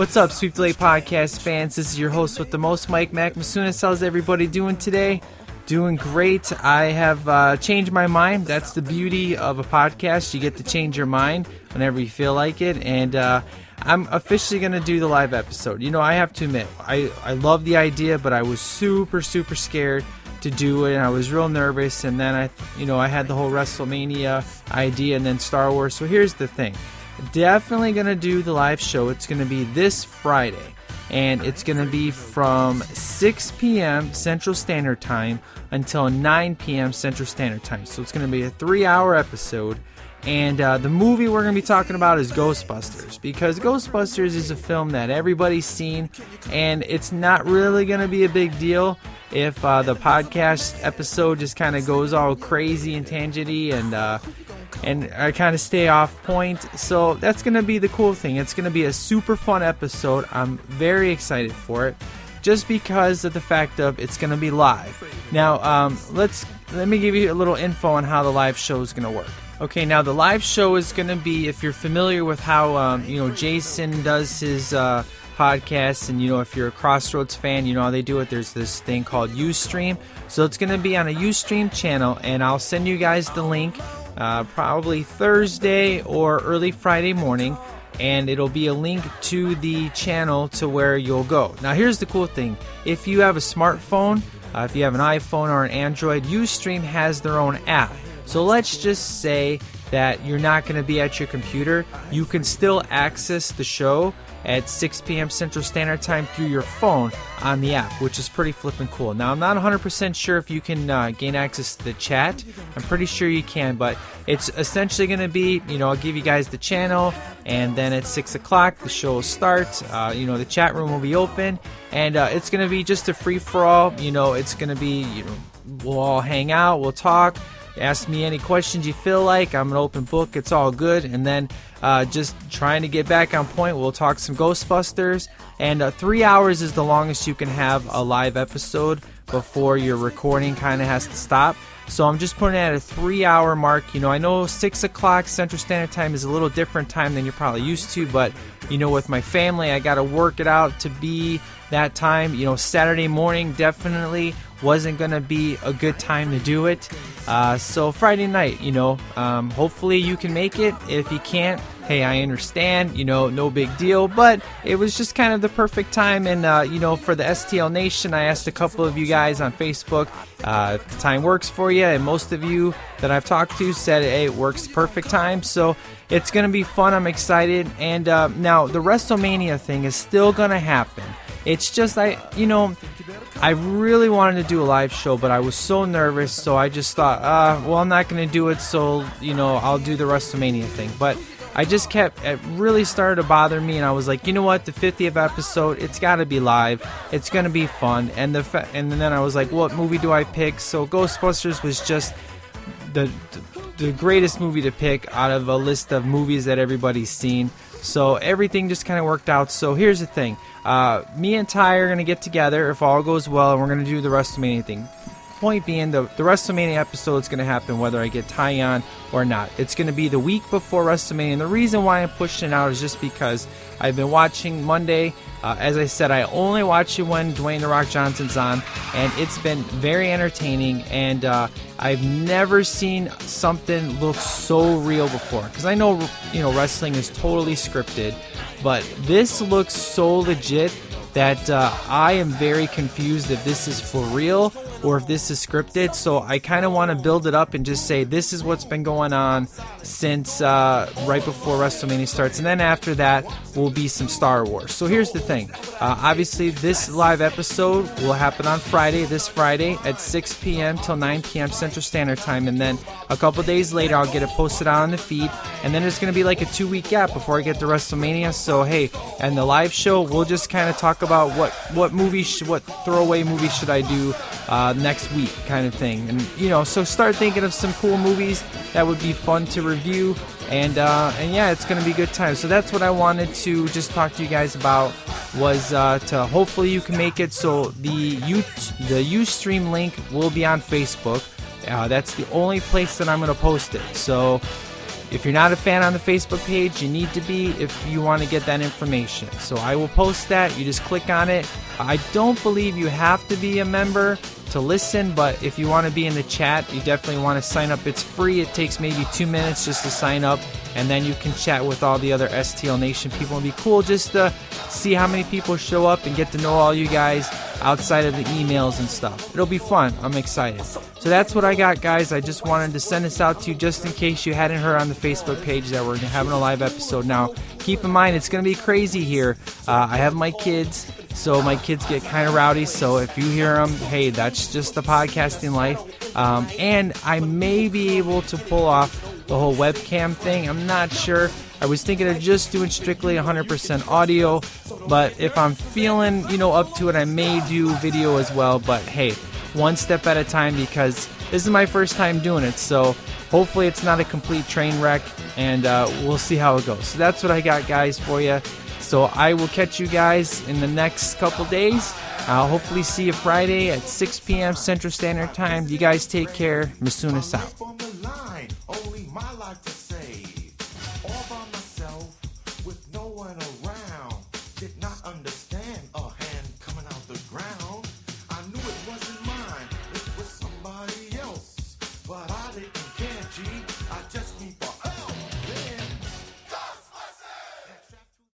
What's up, Sweep the Leg Podcast fans? This is your host with the most, Mike Mac Masunas. How's everybody doing today? Doing great. I have uh, changed my mind. That's the beauty of a podcast. You get to change your mind whenever you feel like it. And uh, I'm officially going to do the live episode. You know, I have to admit, I, I love the idea, but I was super, super scared to do it and I was real nervous and then I you know I had the whole WrestleMania idea and then Star Wars so here's the thing definitely going to do the live show. It's going to be this Friday. And it's going to be from 6 p.m. Central Standard Time until 9 p.m. Central Standard Time. So it's going to be a three hour episode. And uh, the movie we're going to be talking about is Ghostbusters because Ghostbusters is a film that everybody's seen, and it's not really going to be a big deal if uh, the podcast episode just kind of goes all crazy and tangenty and uh, and I kind of stay off point. So that's going to be the cool thing. It's going to be a super fun episode. I'm very excited for it, just because of the fact of it's going to be live. Now, um, let's let me give you a little info on how the live show is going to work. Okay, now the live show is going to be if you're familiar with how um, you know Jason does his. Uh, podcasts and you know if you're a crossroads fan you know how they do it there's this thing called ustream so it's going to be on a ustream channel and i'll send you guys the link uh, probably Thursday or early Friday morning, and it'll be a link to the channel to where you'll go. Now, here's the cool thing if you have a smartphone, uh, if you have an iPhone or an Android, Ustream has their own app. So let's just say that you're not going to be at your computer, you can still access the show at 6 p.m. Central Standard Time through your phone on the app, which is pretty flippin' cool. Now, I'm not 100% sure if you can uh, gain access to the chat. I'm pretty sure you can, but it's essentially going to be, you know, I'll give you guys the channel, and then at 6 o'clock, the show will start. Uh, you know, the chat room will be open, and uh, it's going to be just a free for all. You know, it's going to be, you know, we'll all hang out, we'll talk. Ask me any questions you feel like. I'm an open book. It's all good. And then uh, just trying to get back on point. We'll talk some Ghostbusters. And uh, three hours is the longest you can have a live episode before your recording kind of has to stop. So I'm just putting it at a three hour mark. You know, I know six o'clock Central Standard Time is a little different time than you're probably used to, but you know, with my family, I got to work it out to be that time. You know, Saturday morning definitely wasn't going to be a good time to do it. Uh, so Friday night, you know, um, hopefully you can make it. If you can't, hey, I understand, you know, no big deal. But it was just kind of the perfect time. And, uh, you know, for the STL Nation, I asked a couple of you guys on Facebook uh, if the time works for you. And most of you that I've talked to said, hey, it works perfect time. So it's going to be fun. I'm excited. And uh, now the WrestleMania thing is still going to happen. It's just I, you know, I really wanted to do a live show, but I was so nervous, so I just thought, uh, well, I'm not going to do it, so you know, I'll do the WrestleMania thing. But I just kept, it really started to bother me, and I was like, you know what, the 50th episode, it's got to be live, it's to be fun, and the fa- and then I was like, what movie do I pick? So Ghostbusters was just the the greatest movie to pick out of a list of movies that everybody's seen. So everything just kind of worked out. So here's the thing. Uh, me and Ty are to get together if all goes well, and we're to do the rest WrestleMania thing. Point being, the, the WrestleMania episode is going to happen whether I get Ty on or not. It's going to be the week before WrestleMania. And the reason why I'm pushing it out is just because I've been watching Monday. Uh, as I said, I only watch it when Dwayne The Rock Johnson's on, and it's been very entertaining. And uh, I've never seen something look so real before. Because I know, you know, wrestling is totally scripted, but this looks so legit that uh, I am very confused if this is for real or if this is scripted. So I kind of want to build it up and just say this is what's been going on since uh, right before WrestleMania starts, and then after that will be some Star Wars. So here's the thing: uh, obviously, this live episode will happen on Friday, this Friday at 6 p.m. till 9 p.m. Central Standard Time, and then a couple days later I'll get it posted out on the feed, and then it's going to be like a two-week gap before I get to WrestleMania. So hey, and the live show we'll just kind of talk about what what movie, sh- what throwaway movie should I do. Uh, uh, next week, kind of thing. And you know, so start thinking of some cool movies that would be fun to review. And uh, and yeah, it's gonna be a good time. So that's what I wanted to just talk to you guys about was uh, to hopefully you can make it. So the U the UStream link will be on Facebook. Uh, that's the only place that I'm gonna post it. So If you're not a fan on the Facebook page, you need to be if you want to get that information. So I will post that. You just click on it. I don't believe you have to be a member to listen, but if you want to be in the chat, you definitely want to sign up. It's free. It takes maybe two minutes just to sign up, and then you can chat with all the other STL Nation people. It'd be cool just to see how many people show up and get to know all you guys outside of the emails and stuff. It'll be fun. I'm excited. So that's what I got, guys. I just wanted to send this out to you just in case you hadn't heard on the Facebook page that we're having a live episode now. Keep in mind, it's going to be crazy here. Uh, I have my kids, so my kids get kind of rowdy. So if you hear them, hey, that's just the podcasting life. Um, and I may be able to pull off the whole webcam thing. I'm not sure. I was thinking of just doing strictly 100% audio, but if I'm feeling, you know, up to it, I may do video as well. But hey, one step at a time because this is my first time doing it. So hopefully it's not a complete train wreck, and uh, we'll see how it goes. So that's what I got, guys, for you. So I will catch you guys in the next couple days. I'll hopefully see you Friday at 6 p.m. Central Standard Time. You guys take care. Masunas out.